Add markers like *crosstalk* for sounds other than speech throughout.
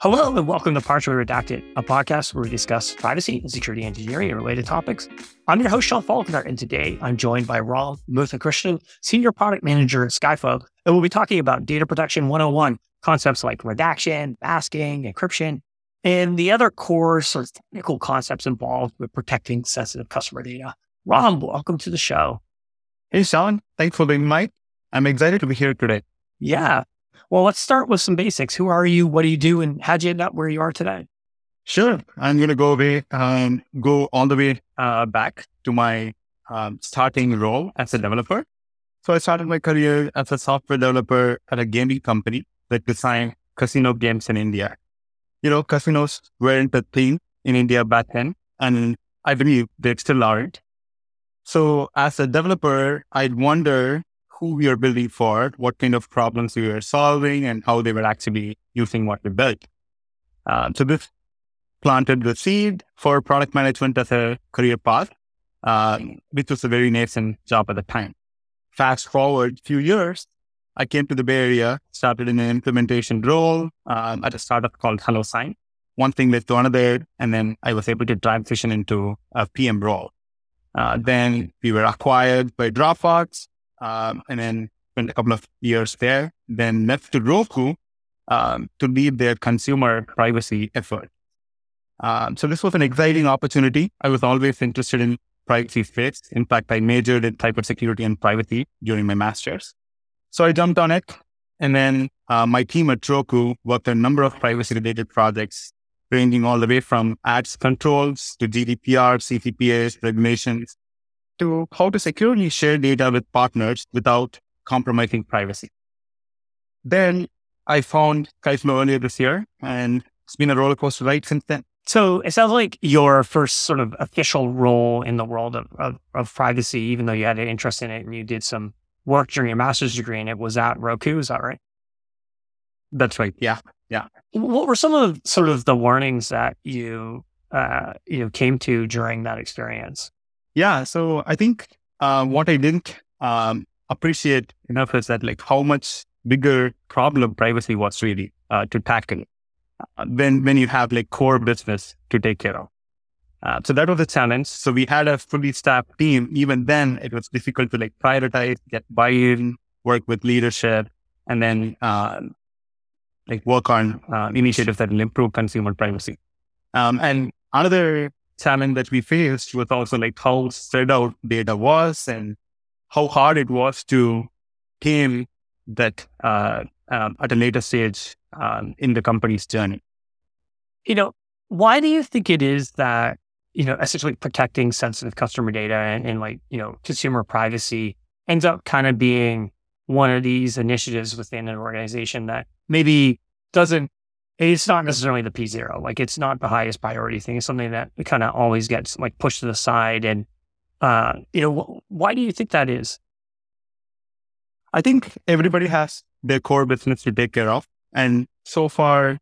Hello and welcome to Partially Redacted, a podcast where we discuss privacy and security engineering and related topics. I'm your host, Sean Faulkner, and today I'm joined by Ram Muthukrishnan, Senior Product Manager at Skyflow, and we'll be talking about data protection 101, concepts like redaction, masking, encryption, and the other core sort of technical concepts involved with protecting sensitive customer data. Ram, welcome to the show. Hey, Sean. Thanks for being invite. I'm excited to be here today. Yeah. Well, let's start with some basics. Who are you? What do you do? And how'd you end up where you are today? Sure. I'm going to go away, um, go all the way uh, back to my um, starting role as a developer. So I started my career as a software developer at a gaming company that designed casino games in India. You know, casinos weren't a thing in India back then, and I believe they still aren't. So as a developer, I'd wonder who we are building for, what kind of problems we were solving, and how they were actually using what we built. Uh, so this planted the seed for product management as a career path, uh, which was a very nascent job at the time. Fast forward a few years, I came to the Bay Area, started in an implementation role um, at a startup called HelloSign. One thing led to another, and then I was able to transition into a PM role. Uh, then we were acquired by Dropbox, um, and then spent a couple of years there. Then left to Roku um, to lead their consumer privacy effort. Um, so this was an exciting opportunity. I was always interested in privacy space. In fact, I majored in cybersecurity and privacy during my master's. So I jumped on it. And then uh, my team at Roku worked on a number of privacy related projects, ranging all the way from ads controls to GDPR, CCPA regulations, to how to securely share data with partners without compromising privacy. Then I found Skyflow earlier this year, and it's been a roller coaster ride since then. So it sounds like your first sort of official role in the world of, of, of, privacy, even though you had an interest in it and you did some work during your master's degree and it was at Roku. Is that right? That's right. Yeah. Yeah. What were some of sort of the warnings that you, uh, you know, came to during that experience? Yeah. So I think uh, what I didn't um, appreciate enough is that like how much bigger problem privacy was really uh, to tackle uh, when when you have like core business to take care of. Uh, so that was a challenge. So we had a fully staffed team. Even then, it was difficult to like prioritize, get buy-in, work with leadership, and then uh, like work on uh, initiatives that will improve consumer privacy. Um, and another challenge that we faced was also like how spread out data was and how hard it was to tame that uh, um, at a later stage um, in the company's journey. You know, why do you think it is that, you know, essentially protecting sensitive customer data and, and like, you know, consumer privacy ends up kind of being one of these initiatives within an organization that maybe doesn't it's not necessarily the P zero. Like it's not the highest priority thing. It's something that kind of always gets like pushed to the side. And, uh, you know, wh- why do you think that is? I think everybody has their core business to take care of. And so far,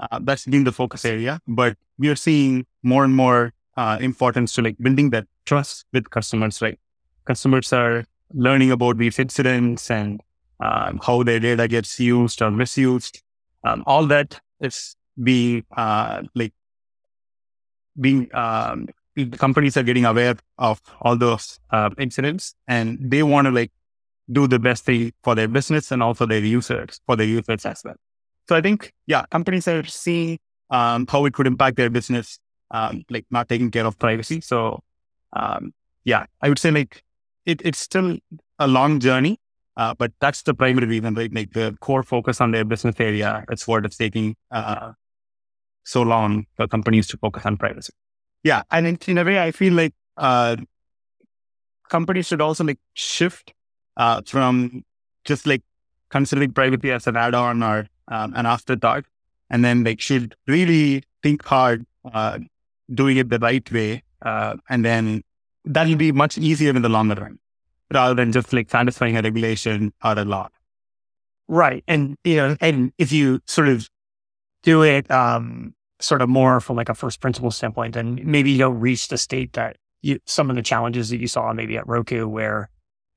uh, that's been the focus area. But we are seeing more and more uh, importance to like building that trust with customers, right? Customers are learning about these incidents and um, how their data gets used or misused. Um, all that it's being uh, like being um, companies are getting aware of all those uh, incidents and they want to like do the best thing for their business and also their users for their users as well. So I think yeah, companies are seeing um, how it could impact their business, um, like not taking care of privacy. So um, yeah, I would say like it, it's still a long journey, uh, but that's the primary reason, right? Like the core focus on their business area. It's what it's taking uh, so long for companies to focus on privacy. Yeah. And in, in a way, I feel like uh, companies should also like shift uh, from just like considering privacy as an add-on or um, an afterthought, and then they should really think hard, uh, doing it the right way, uh, and then that'll be much easier in the longer run rather than just like satisfying a regulation or a law. Right. And, you know, and if you sort of do it, um, sort of more from like a first principle standpoint, then maybe you don't reach the state that you, some of the challenges that you saw maybe at Roku where,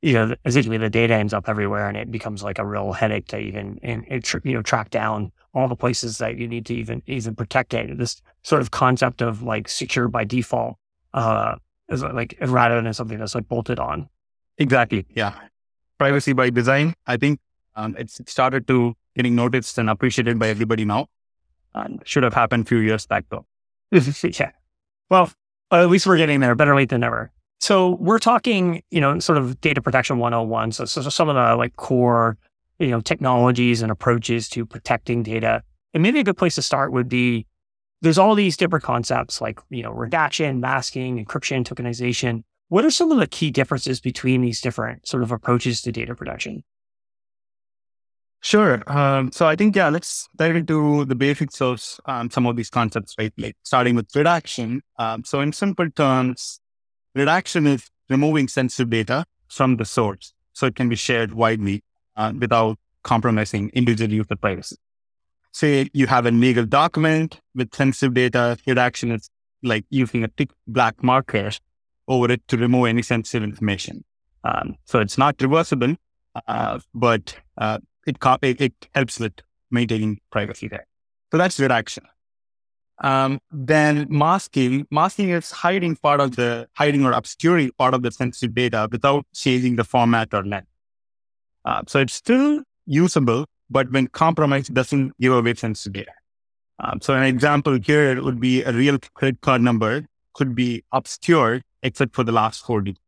you know, essentially the data ends up everywhere and it becomes like a real headache to even, and it, you know, track down all the places that you need to even, even protect data. This sort of concept of like secure by default, uh, is like rather than something that's like bolted on. Exactly. Yeah. Privacy by design. I think um, it's started to getting noticed and appreciated by everybody now. And should have happened a few years back though. *laughs* yeah. Well, at least we're getting there. Better late than never. So we're talking, you know, sort of data protection 101. So, so some of the like core, you know, technologies and approaches to protecting data. And maybe a good place to start would be there's all these different concepts like, you know, redaction, masking, encryption, tokenization. What are some of the key differences between these different sort of approaches to data production? Sure. Um, so I think, yeah, let's dive into the basics of um, some of these concepts, right? Like starting with redaction. Um, so in simple terms, redaction is removing sensitive data from the source so it can be shared widely uh, without compromising individual user privacy. Say you have a legal document with sensitive data, redaction is like using a thick black marker over it to remove any sensitive information. Um, so it's not reversible, uh, but uh, it, it, it helps with maintaining privacy there. So that's redaction. Um, then masking, masking is hiding part of the hiding or obscuring part of the sensitive data without changing the format or length. Uh, so it's still usable, but when compromised, doesn't give away sensitive data. Um, so an example here would be a real credit card number could be obscured except for the last four digits.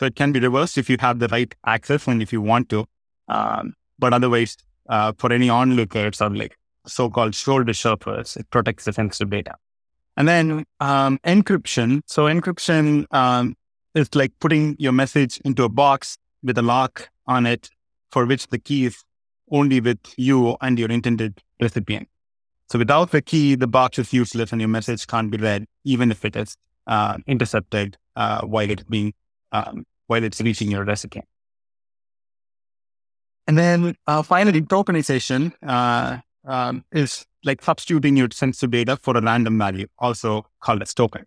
So it can be reversed if you have the right access and if you want to. Um, but otherwise, uh, for any onlookers or like so-called shoulder surfers, it protects the sensitive data. And then um, encryption. So encryption um, is like putting your message into a box with a lock on it, for which the key is only with you and your intended recipient. So without the key, the box is useless and your message can't be read, even if it is uh, intercepted uh, while it's being um, while it's reaching your recipient. And then uh, finally, tokenization uh, um, is like substituting your sensitive data for a random value, also called as token.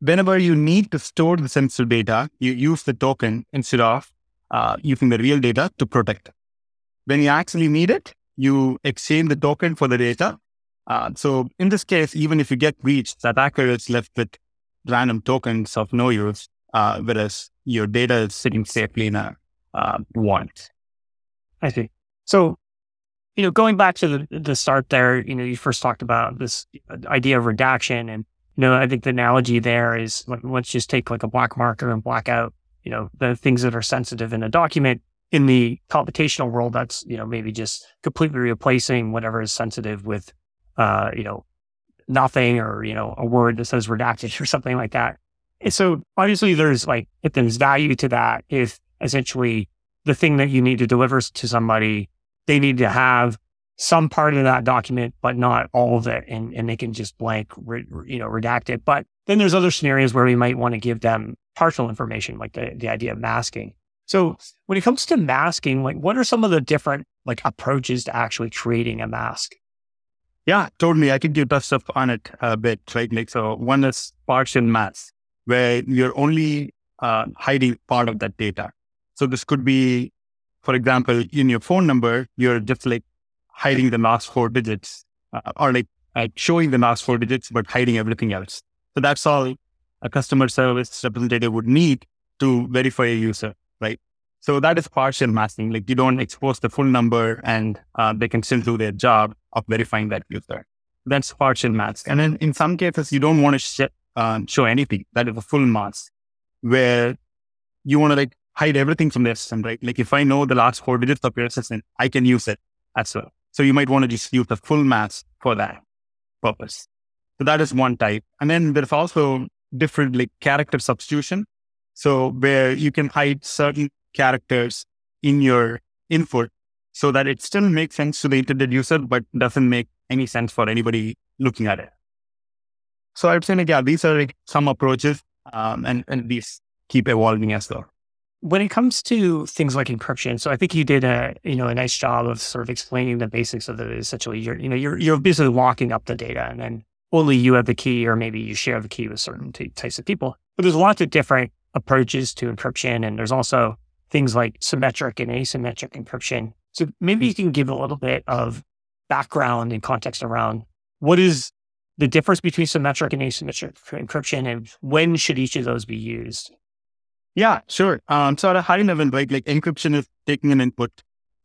Whenever you need to store the sensitive data, you use the token instead of uh, using the real data to protect it. When you actually need it, you exchange the token for the data. Uh, so in this case, even if you get breached, the attacker is left with random tokens of no use, uh, whereas your data is sitting safely in a uh, wallet. I see. So, you know, going back to the, the start there, you know, you first talked about this idea of redaction. And, you know, I think the analogy there is like, let's just take like a black marker and black out, you know, the things that are sensitive in a document. In the computational world, that's, you know, maybe just completely replacing whatever is sensitive with, uh, you know, nothing or, you know, a word that says redacted *laughs* or something like that. And so obviously there's like, if there's value to that, if essentially the thing that you need to deliver to somebody, they need to have some part of that document, but not all of it. And, and they can just blank, re, you know, redact it. But then there's other scenarios where we might want to give them partial information, like the, the idea of masking. So when it comes to masking, like what are some of the different like approaches to actually creating a mask? Yeah, totally. I think you touched up on it a bit, right? Like, so one is partial mask, where you're only uh, hiding part of that data. So this could be, for example, in your phone number, you're just like hiding the last four digits uh, or like uh, showing the last four digits, but hiding everything else. So that's all a customer service representative would need to verify a user, right? So that is partial masking. Like you don't expose the full number and uh, they can still do their job of verifying that user. That's partial mask. And then in some cases, you don't want to sh- uh, show anything. That is a full mask where you want to like hide everything from the system, right? Like if I know the last four digits of your SSN, I can use it as well. So you might want to just use the full mask for that purpose. So that is one type. And then there's also different like character substitution. So where you can hide certain characters in your input so that it still makes sense to the intended user, but doesn't make any sense for anybody looking at it. So I'd say like, yeah, these are like some approaches um, and, and these keep evolving as well when it comes to things like encryption, so I think you did a you know a nice job of sort of explaining the basics of it. Essentially, you're you know you're you're basically locking up the data, and then only you have the key, or maybe you share the key with certain t- types of people. But there's lots of different approaches to encryption, and there's also things like symmetric and asymmetric encryption. So maybe you can give a little bit of background and context around what is the difference between symmetric and asymmetric encryption and when should each of those be used? Yeah, sure. Um, so at a high level, right, like encryption is taking an input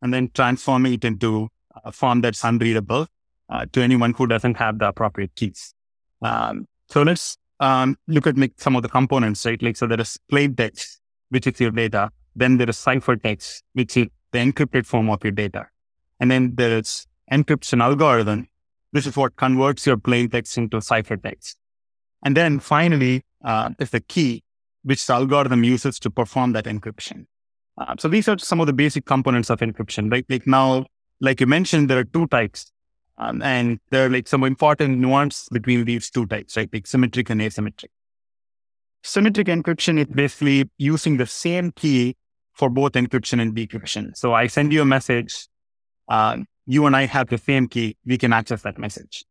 and then transforming it into a form that's unreadable uh, to anyone who doesn't have the appropriate keys. Um, so let's um, look at like, some of the components, right? Like, so there is plain text, which is your data. Then there is ciphertext, which is the encrypted form of your data. And then there is encryption algorithm. This is what converts your plain text into ciphertext. And then finally, uh, is the key, which the algorithm uses to perform that encryption. Uh, so these are some of the basic components of encryption, right? Like now, like you mentioned, there are two types. Um, and there are like some important nuance between these two types, right? Like symmetric and asymmetric. Symmetric encryption is basically using the same key for both encryption and decryption. So I send you a message, uh, you and I have the same key, we can access that message.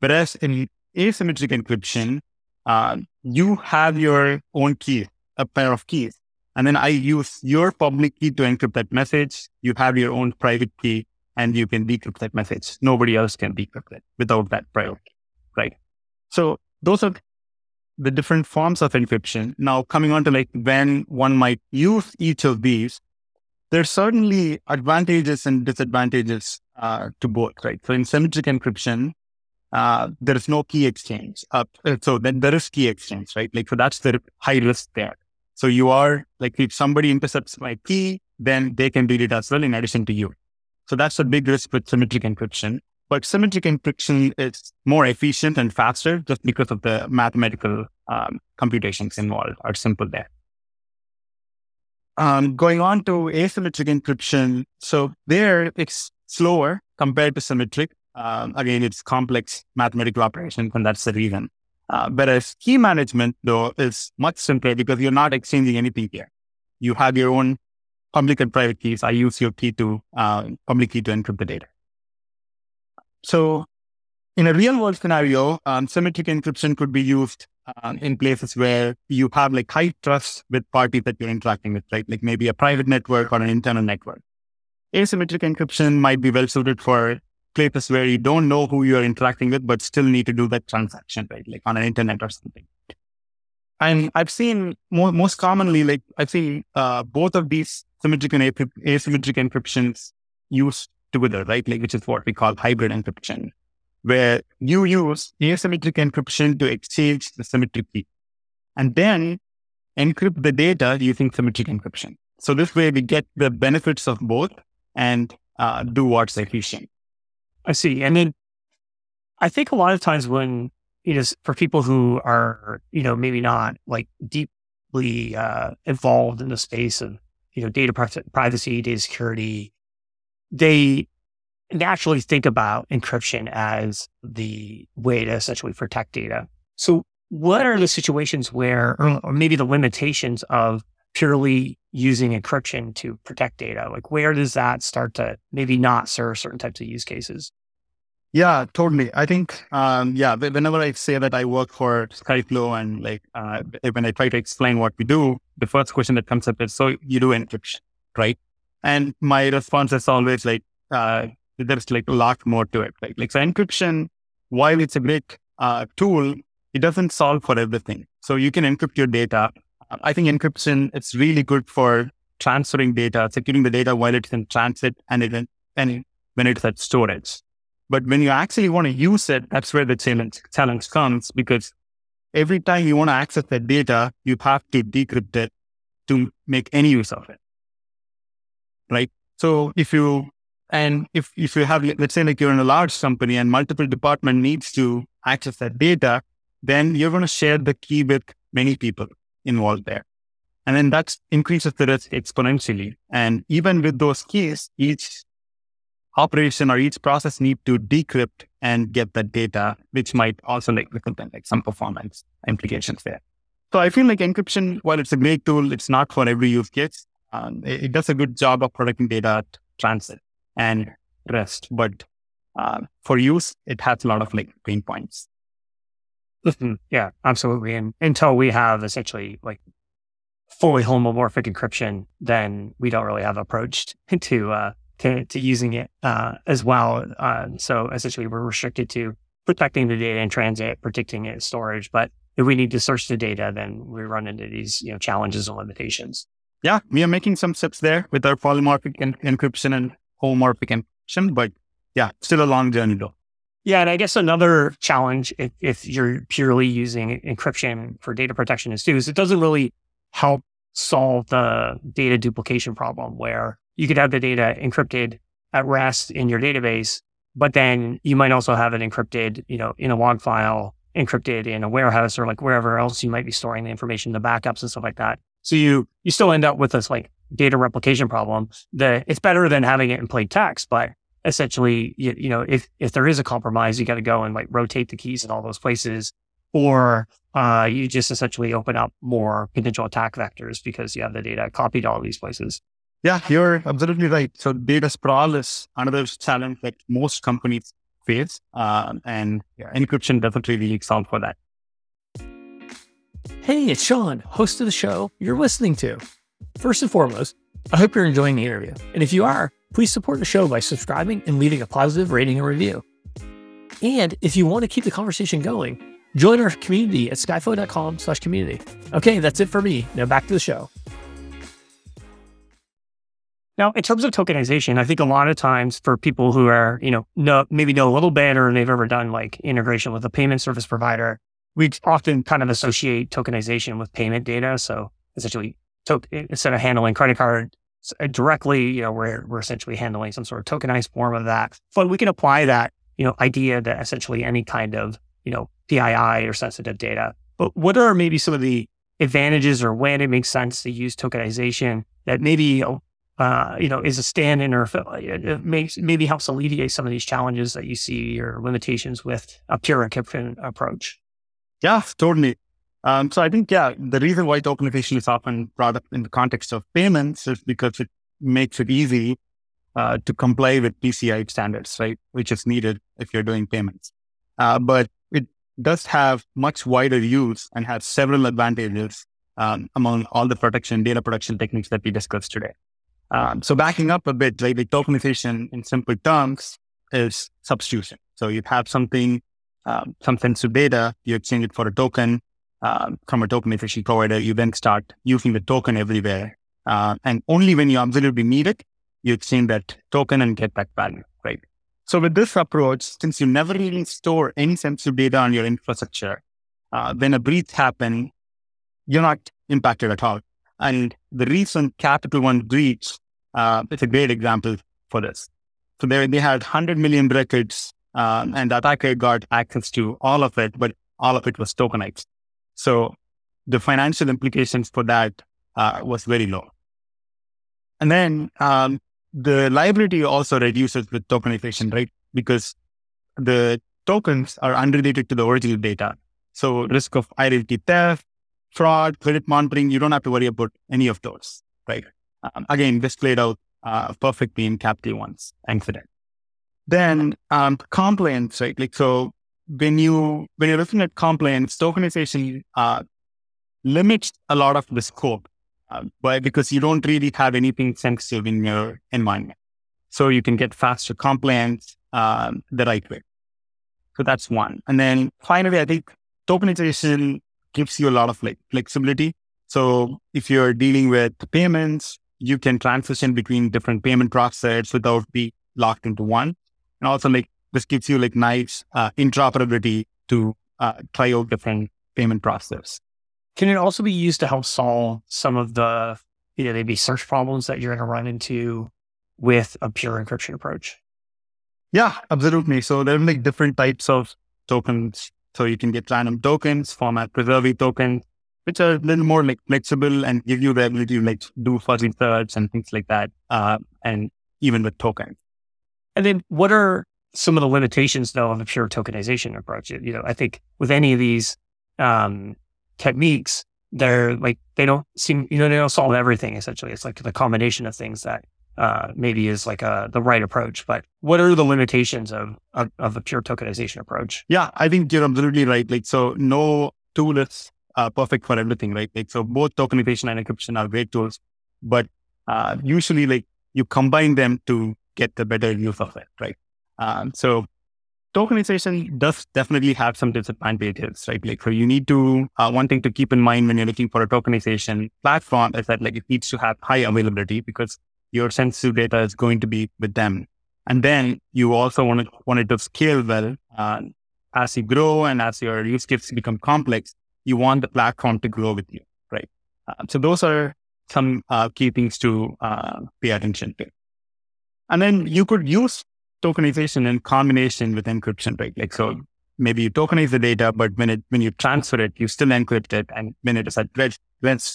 Whereas in asymmetric encryption, uh, you have your own key, a pair of keys. And then I use your public key to encrypt that message. You have your own private key and you can decrypt that message. Nobody else can decrypt it without that private key, right? So those are the different forms of encryption. Now coming on to like when one might use each of these, there's certainly advantages and disadvantages uh, to both, right? So in symmetric encryption, uh, there is no key exchange. Uh, so then there is key exchange, right? Like, so that's the high risk there. So you are like, if somebody intercepts my key, then they can read it as well in addition to you. So that's a big risk with symmetric encryption. But symmetric encryption is more efficient and faster just because of the mathematical um, computations involved are simple there. Um, going on to asymmetric encryption. So there it's slower compared to symmetric. Um, again, it's complex mathematical operations, and that's the reason. Uh, whereas key management, though, is much simpler because you're not exchanging anything here. You have your own public and private keys. I use your key to uh, public key to encrypt the data. So, in a real world scenario, um, symmetric encryption could be used uh, in places where you have like high trust with parties that you're interacting with, right? Like maybe a private network or an internal network. Asymmetric encryption might be well suited for places where you don't know who you're interacting with, but still need to do that transaction, right? Like on an internet or something. And I've seen more, most commonly, like I've seen uh, both of these symmetric and asymmetric encryptions used together, right? Like, which is what we call hybrid encryption, where you use asymmetric encryption to exchange the symmetric key and then encrypt the data using symmetric encryption. So this way we get the benefits of both and uh, do what's efficient. I see. And then I think a lot of times when, you know, for people who are, you know, maybe not like deeply uh, involved in the space of, you know, data privacy, data security, they naturally think about encryption as the way to essentially protect data. So what are the situations where, or maybe the limitations of purely using encryption to protect data? Like, where does that start to maybe not serve certain types of use cases? Yeah, totally. I think, um, yeah, whenever I say that I work for Skyflow and like, uh, when I try to explain what we do, the first question that comes up is, so you do encryption, right? And my response is always like, uh, there's like a lot more to it, right? Like, so encryption, while it's a great uh, tool, it doesn't solve for everything. So you can encrypt your data I think encryption it's really good for transferring data, securing the data while it's in transit and it and when it's at storage. But when you actually want to use it, that's where the challenge challenge comes because every time you want to access that data, you have to decrypt it to make any use of it. Right. So if you and if if you have let's say like you're in a large company and multiple department needs to access that data, then you're going to share the key with many people involved there. And then that increases the risk exponentially. And even with those keys, each operation or each process need to decrypt and get that data, which might also like in like some performance implications there. So I feel like encryption, while it's a great tool, it's not for every use case. Um, it, it, does a good job of protecting data at transit and rest, but uh, for use, it has a lot of like pain points. Mm-hmm. Yeah, absolutely. And until we have essentially like fully homomorphic encryption, then we don't really have approach *laughs* to uh, to, to using it uh, as well. Uh, so essentially, we're restricted to protecting the data in transit, protecting it in storage. But if we need to search the data, then we run into these you know challenges and limitations. Yeah, we are making some steps there with our polymorphic en- encryption and homomorphic encryption, but yeah, still a long journey though. Yeah, and I guess another challenge if, if you're purely using encryption for data protection is too is it doesn't really help solve the data duplication problem where you could have the data encrypted at rest in your database, but then you might also have it encrypted, you know, in a log file, encrypted in a warehouse or like wherever else you might be storing the information, the backups and stuff like that. So you you still end up with this like data replication problem. The it's better than having it in plain text, but essentially, you, you know, if if there is a compromise, you got to go and like rotate the keys in all those places, or uh, you just essentially open up more potential attack vectors because you have the data copied all these places. Yeah, you're absolutely right. So data sprawl is another challenge that most companies face, uh, and yeah, encryption doesn't really account for that. Hey, it's Sean, host of the show you're listening to. First and foremost, I hope you're enjoying the interview. And if you are, please support the show by subscribing and leaving a positive rating and review. And if you want to keep the conversation going, join our community at skyflow.com slash community. Okay, that's it for me. Now back to the show. Now, in terms of tokenization, I think a lot of times for people who are, you know, know maybe know a little bit or they've ever done like integration with a payment service provider, we often kind of associate tokenization with payment data. So essentially, to- instead of handling credit card uh, directly, you know, we're, we're essentially handling some sort of tokenized form of that. But we can apply that, you know, idea to essentially any kind of, you know, PII or sensitive data. But what are maybe some of the advantages or when it makes sense to use tokenization that maybe, uh, you know, is a stand-in or it makes, maybe helps alleviate some of these challenges that you see or limitations with a pure encryption approach? Yeah, totally. Um, so I think, yeah, the reason why tokenization is often brought up in the context of payments is because it makes it easy uh, to comply with PCI standards, right? Which is needed if you're doing payments. Uh, but it does have much wider use and has several advantages um, among all the protection, data protection techniques that we discussed today. Um, so backing up a bit, right, the tokenization in simple terms is substitution. So you have something, um, some sensitive data, you exchange it for a token, uh, from a token tokenization provider, you then start using the token everywhere. Uh, and only when you absolutely need it, you exchange that token and get back value, right? So with this approach, since you never really store any sensitive data on your infrastructure, uh, when a breach happens, you're not impacted at all. And the recent Capital One breach uh, is a great example for this. So they, they had 100 million records, uh, and the attacker got access to all of it, but all of it was tokenized. So the financial implications for that uh, was very low. And then um, the liability also reduces with tokenization, right? Because the tokens are unrelated to the original data. So risk of identity theft, fraud, credit monitoring, you don't have to worry about any of those, right? Um, again, this played out uh, perfectly in Capital One's incident. Then um, compliance, right? Like so, when you when you're looking at compliance, tokenization uh, limits a lot of the scope, uh, because you don't really have anything sensitive in your environment, so you can get faster compliance um, the right way. So that's one. And then finally, I think tokenization gives you a lot of like flexibility. So if you're dealing with payments, you can transition between different payment processors without being locked into one. And also like this gives you like nice uh, interoperability to uh, try out different payment processes. Can it also be used to help solve some of the, you know, maybe search problems that you're going to run into with a pure encryption approach? Yeah, absolutely. So there are like different types of tokens. So you can get random tokens, format preserving tokens, which are a little more like flexible and give you the ability to like do fuzzy search and things like that. Uh, and even with tokens. And then what are some of the limitations though of a pure tokenization approach. You know, I think with any of these um, techniques, they're like they don't seem you know they don't solve everything. Essentially, it's like the combination of things that uh, maybe is like a, the right approach. But what are the limitations of, of, of a pure tokenization approach? Yeah, I think you're absolutely right. Like so, no tool is uh, perfect for everything, right? Like, so both tokenization and encryption are great tools, but uh, usually like you combine them to get the better use of it, right? Um, so tokenization does definitely have some disadvantages, right? Like, so you need to, uh, one thing to keep in mind when you're looking for a tokenization platform is that like it needs to have high availability because your sensitive data is going to be with them. And then you also want to want it to scale well. Uh, as you grow and as your use cases become complex, you want the platform to grow with you, right? Uh, so those are some uh, key things to uh, pay attention to. And then you could use tokenization in combination with encryption, right? Like so, maybe you tokenize the data, but when it when you transfer it, you still encrypt it, and when it is at rest,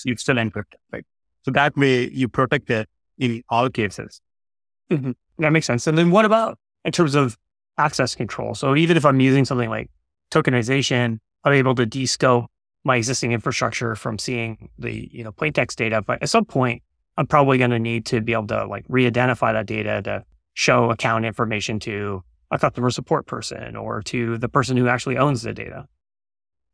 you still encrypt it, right? So that way you protect it in all cases. Mm-hmm. That makes sense. And then what about in terms of access control? So even if I'm using something like tokenization, I'm able to descope my existing infrastructure from seeing the you know plain text data. But at some point, I'm probably going to need to be able to like re-identify that data to show account information to a customer support person or to the person who actually owns the data.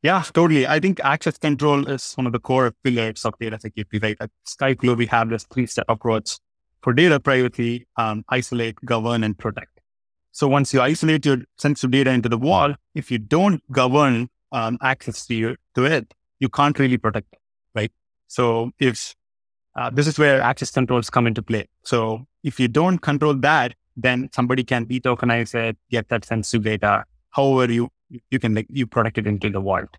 Yeah, totally. I think access control is one of the core pillars of data security, right? At Skyflow, we have this three-step approach for data privacy, um, isolate, govern, and protect. So once you isolate your sensitive data into the vault, if you don't govern um, access to, you, to it, you can't really protect it, right? So if uh, this is where access controls come into play. So if you don't control that, then somebody can detokenize it, get that sensitive data. However, you you can like you protect it into the vault.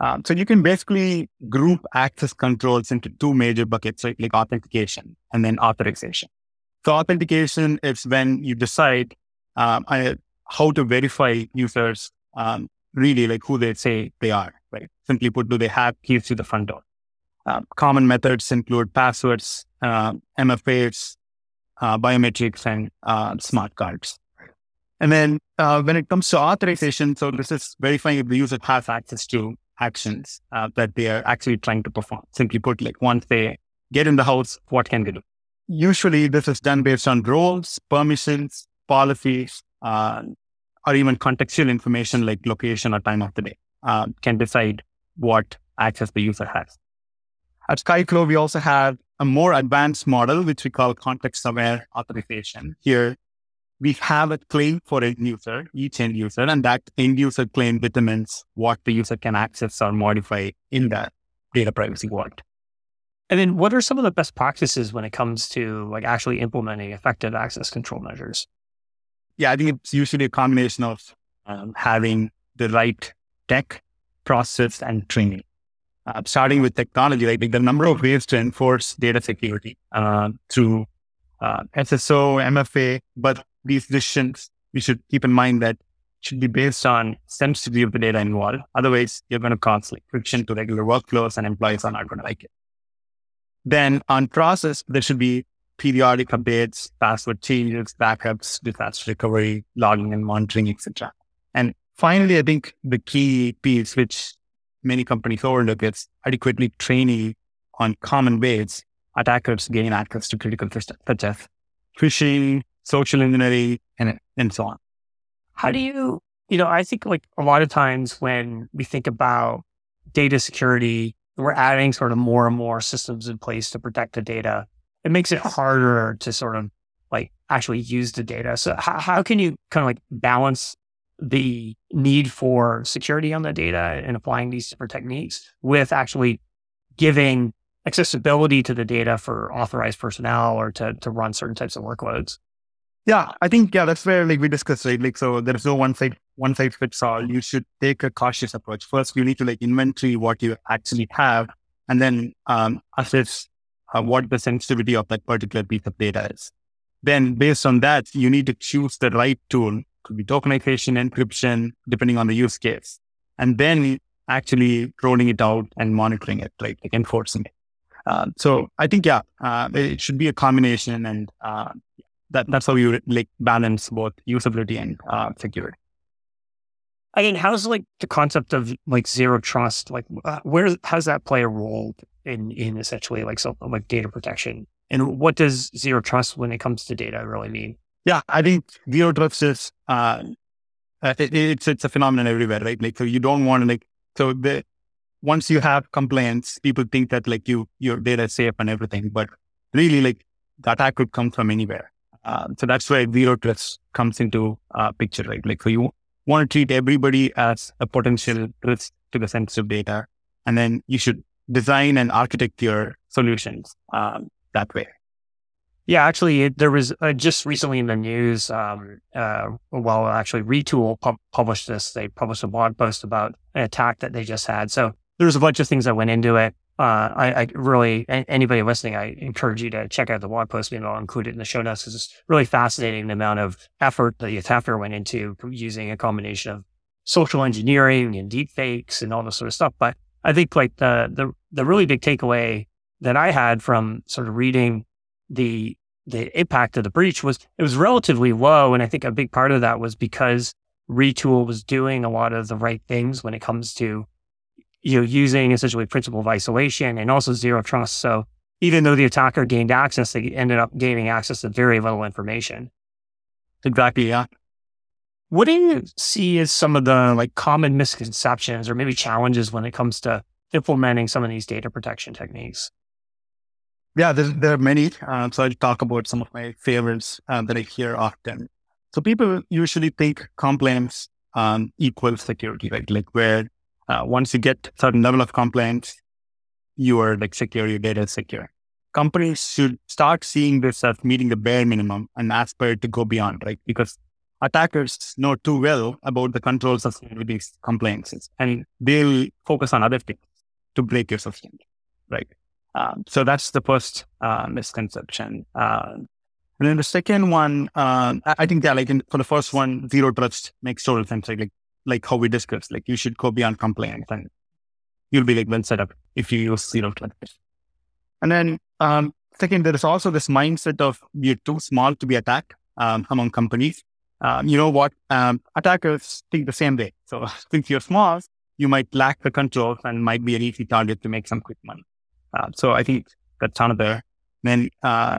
Um, so you can basically group access controls into two major buckets, right? like authentication and then authorization. So authentication is when you decide um, how to verify users um, really like who they say they are, right? Simply put, do they have keys to the front door? Uh, common methods include passwords, uh, MFAs, uh, biometrics, and uh, smart cards. And then uh, when it comes to authorization, so this is verifying if the user has access to actions that they are actually trying to perform. Simply put, like once they get in the house, what can they do? Usually, this is done based on roles, permissions, policies, or even contextual information like location or time of the day can decide what access the user has. At Skyflow, we also have a more advanced model, which we call context aware authorization. Here, we have a claim for a user, each end user, and that end user claim determines what the user can access or modify in that data privacy vault. And then what are some of the best practices when it comes to like actually implementing effective access control measures? yeah, I think it's usually a combination of um, having the right tech, process, and training. Uh, starting with technology, like, like the number of ways to enforce data security uh, through uh, SSO, MFA, but these decisions we should keep in mind that should be based on sensitivity of the data involved. Otherwise, you're going to cause like friction to regular workflows, and employees are not going to like it. Then on process, there should be periodic updates, password changes, backups, disaster recovery, logging and monitoring, etc. And finally, I think the key piece, which many companies overlook, is adequately training on common ways attackers gain access to critical systems, such as phishing, social engineering, and, and so on. How do you, you know, I think like a lot of times when we think about data security, we're adding sort of more and more systems in place to protect the data it makes it harder to sort of like actually use the data. So how, how can you kind of like balance the need for security on the data and applying these different techniques with actually giving accessibility to the data for authorized personnel or to, to run certain types of workloads? Yeah, I think yeah, that's where like we discussed, right? Like so there's no one size one size fits all. You should take a cautious approach. First, you need to like inventory what you actually have and then um, assess uh, what the sensitivity of that particular piece of data is. Then based on that, you need to choose the right tool. Could be tokenization, encryption, depending on the use case. And then actually rolling it out and monitoring it, right? Like enforcing it. Uh, so I think, yeah, uh, it should be a combination and uh, that, that's how you like balance both usability and uh, security. mean, how's like the concept of like zero trust? Like, uh, where does that play a role in in essentially like something like data protection? And what does zero trust when it comes to data really mean? Yeah, I think zero trust is uh, uh it, it's it's a phenomenon everywhere, right? Like, so you don't want to like so the once you have complaints, people think that like you your data is safe and everything, but really like the attack could come from anywhere. Uh, so that's where zero trust comes into uh, picture, right? Like, so you want to treat everybody as a potential risk to the sensitive data, and then you should design and architect your solutions um, that way. Yeah, actually, there was uh, just recently in the news. Um, uh, well, actually, Retool pu- published this. They published a blog post about an attack that they just had. So there was a bunch of things that went into it. Uh, I, I, really, anybody listening, I encourage you to check out the blog post. Maybe I'll include it in the show notes because it's really fascinating the amount of effort that the attacker went into using a combination of social engineering and deep fakes and all this sort of stuff. But I think like the the the really big takeaway that I had from sort of reading the the impact of the breach was it was relatively low, and I think a big part of that was because Retool was doing a lot of the right things when it comes to you know using essentially principle of isolation and also zero trust. So even though the attacker gained access, they ended up gaining access to very little information. Exactly. Yeah. What do you see as some of the like common misconceptions or maybe challenges when it comes to implementing some of these data protection techniques? Yeah, there, there are many. Uh, so I'll talk about some of my favorites uh, that I hear often. So people usually think compliance um, equals security, right? Like where uh, once you get certain level of compliance, you are like secure, your data is secure. Companies should start seeing this as meeting the bare minimum and aspire to go beyond, right? Because attackers know too well about the controls of these compliances and they'll focus on other things to break your system, right? Um, so that's the first uh, misconception. Uh, and then the second one, uh, I think that like in, for the first one, zero trust makes total sense. Like, like how we discussed, like you should go beyond compliance and you'll be like well set up if you use zero trust. And then um, second, there is also this mindset of you're too small to be attacked um, among companies. Um, you know what? Um, attackers think the same way. So *laughs* since you're small, you might lack the control and might be an easy target to make some quick money. Uh, so I think that's another. Then uh,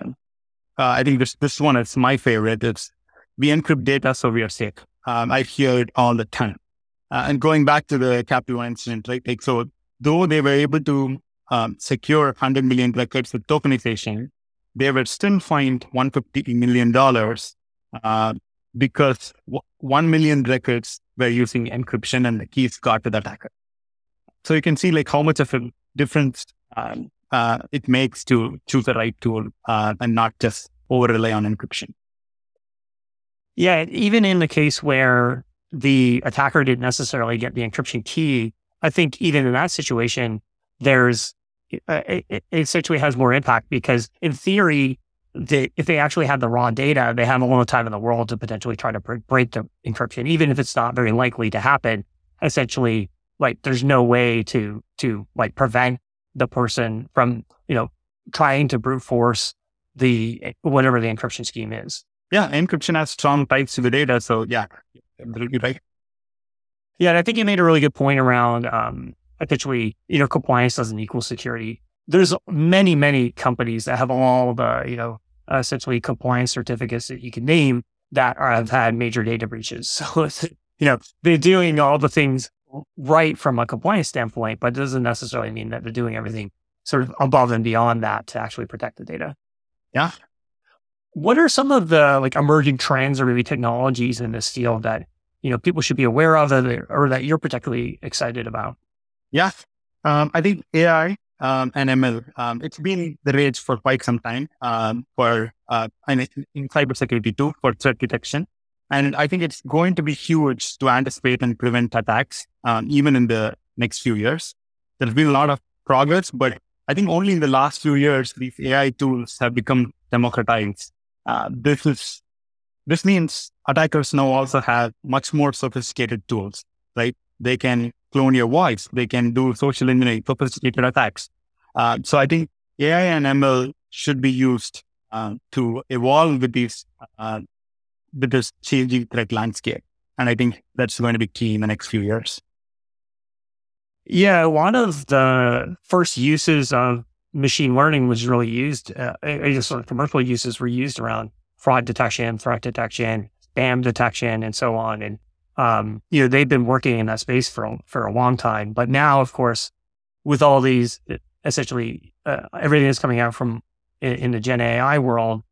uh, I think this this one is my favorite. It's we encrypt data so we are safe. Um, I hear it all the time. Uh, and going back to the Capital One incident, right? Like so, though they were able to um, secure 100 million records with tokenization, they were still fined 150 million dollars because w- 1 million records were using encryption and the keys got to the attacker. So you can see like how much of a difference um, uh, it makes to choose the right tool uh, and not just over rely on encryption. Yeah, even in the case where the attacker didn't necessarily get the encryption key, I think even in that situation, there's uh, it, it essentially has more impact because in theory, they, if they actually had the raw data, they have all the time in the world to potentially try to break the encryption, even if it's not very likely to happen. Essentially, like there's no way to to like prevent the person from, you know, trying to brute force the whatever the encryption scheme is. Yeah, encryption has strong ties to the data. So yeah, absolutely right. Yeah, and I think you made a really good point around um, essentially, you know, compliance doesn't equal security. There's many, many companies that have all the, you know, essentially compliance certificates that you can name that are, have had major data breaches. *laughs* So, you know, they're doing all the things right from a compliance standpoint, but it doesn't necessarily mean that they're doing everything sort of above and beyond that to actually protect the data. Yeah. What are some of the like emerging trends or maybe technologies in this field that you know people should be aware of that or that you're particularly excited about? Yeah, um, I think AI um, and ML um, it's been the rage for quite some time um, for uh, and in cybersecurity too for threat detection. And I think it's going to be huge to anticipate and prevent attacks, um, even in the next few years. There's been a lot of progress, but I think only in the last few years, these AI tools have become democratized. Uh, this is, this means attackers now also have much more sophisticated tools, right? They can clone your voice. They can do social engineering, sophisticated attacks. Uh, so I think AI and ML should be used uh, to evolve with these uh, this changing threat landscape. And I think that's going to be key in the next few years. Yeah, one of the first uses of machine learning was really used, uh, just sort of commercial uses were used around fraud detection, threat detection, spam detection, and so on. And, um, you know, they've been working in that space for, for a long time. But now, of course, with all these essentially uh, everything that's coming out from in, in the Gen AI world,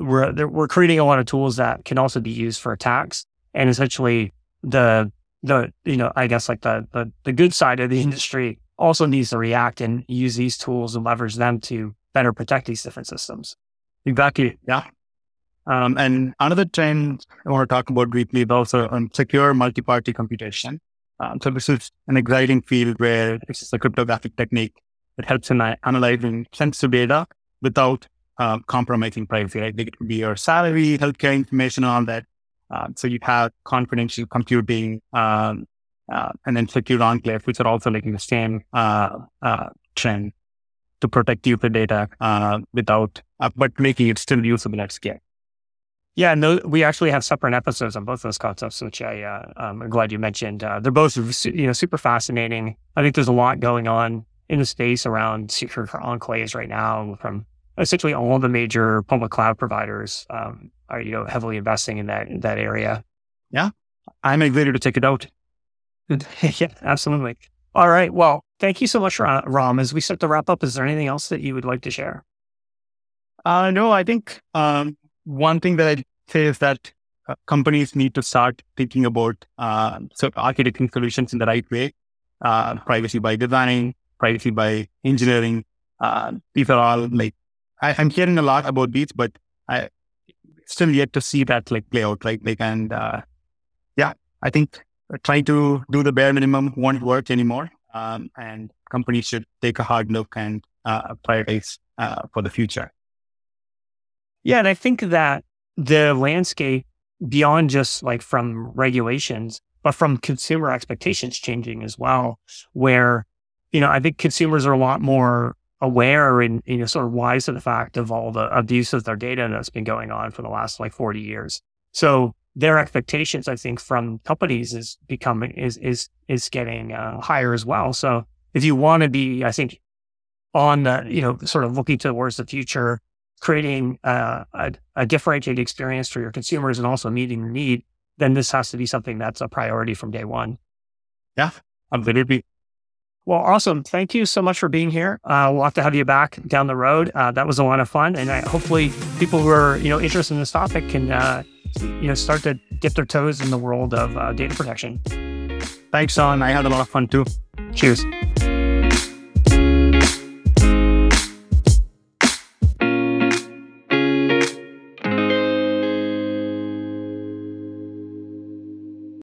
we're we're creating a lot of tools that can also be used for attacks, and essentially the the you know I guess like the the, the good side of the *laughs* industry also needs to react and use these tools and leverage them to better protect these different systems. Exactly. Yeah. Um, and another trend I want to talk about briefly is also on secure multi-party computation. Um, so this is an exciting field where is a cryptographic technique that helps in analyzing sensitive data without uh, compromising privacy. Right? It could be your salary, healthcare information, all that. Uh, so you have confidential computing um, uh, and then secure enclave, which are also making the same uh, uh, trend to protect user data without, but making it still usable at scale. Yeah, no, we actually have separate episodes on both those concepts, which I uh, um, I'm glad you mentioned. They're both you know super fascinating. I think there's a lot going on in the space around secure enclaves right now, from essentially all the major public cloud providers um, are you know heavily investing in that in that area. Yeah, I'm excited to take it out. *laughs* yeah, absolutely. All right. Well, thank you so much, Ram. As we start to wrap up, is there anything else that you would like to share? Uh, no, I think um, one thing that I say is that uh, companies need to start thinking about uh, so architecting solutions in the right way. Uh, privacy by design, privacy by engineering. Uh, these are all like I, am hearing a lot about these, but I still yet to see that like play out. Right, like and uh, yeah, I think trying to do the bare minimum won't work anymore, um, and companies should take a hard look and uh, prioritize for the future. Yeah, and I think that the landscape beyond just like from regulations, but from consumer expectations changing as well, where, you know, I think consumers are a lot more aware and, you know, sort of wise to the fact of all the abuse of their data that's been going on for the last like 40 years. So their expectations, I think, from companies is becoming, is, is, is getting uh, higher as well. So if you want to be, I think, on the, you know, sort of looking towards the future, creating uh, a, a, differentiated experience for your consumers and also meeting the need, then this has to be something that's a priority from day one. Yeah, absolutely. Well, awesome. Thank you so much for being here. Uh, we'll have to have you back down the road. Uh, that was a lot of fun, and I, hopefully, people who are you know interested in this topic can uh, you know start to dip their toes in the world of uh, data protection. Thanks, Sean. I had a lot of fun too. Cheers.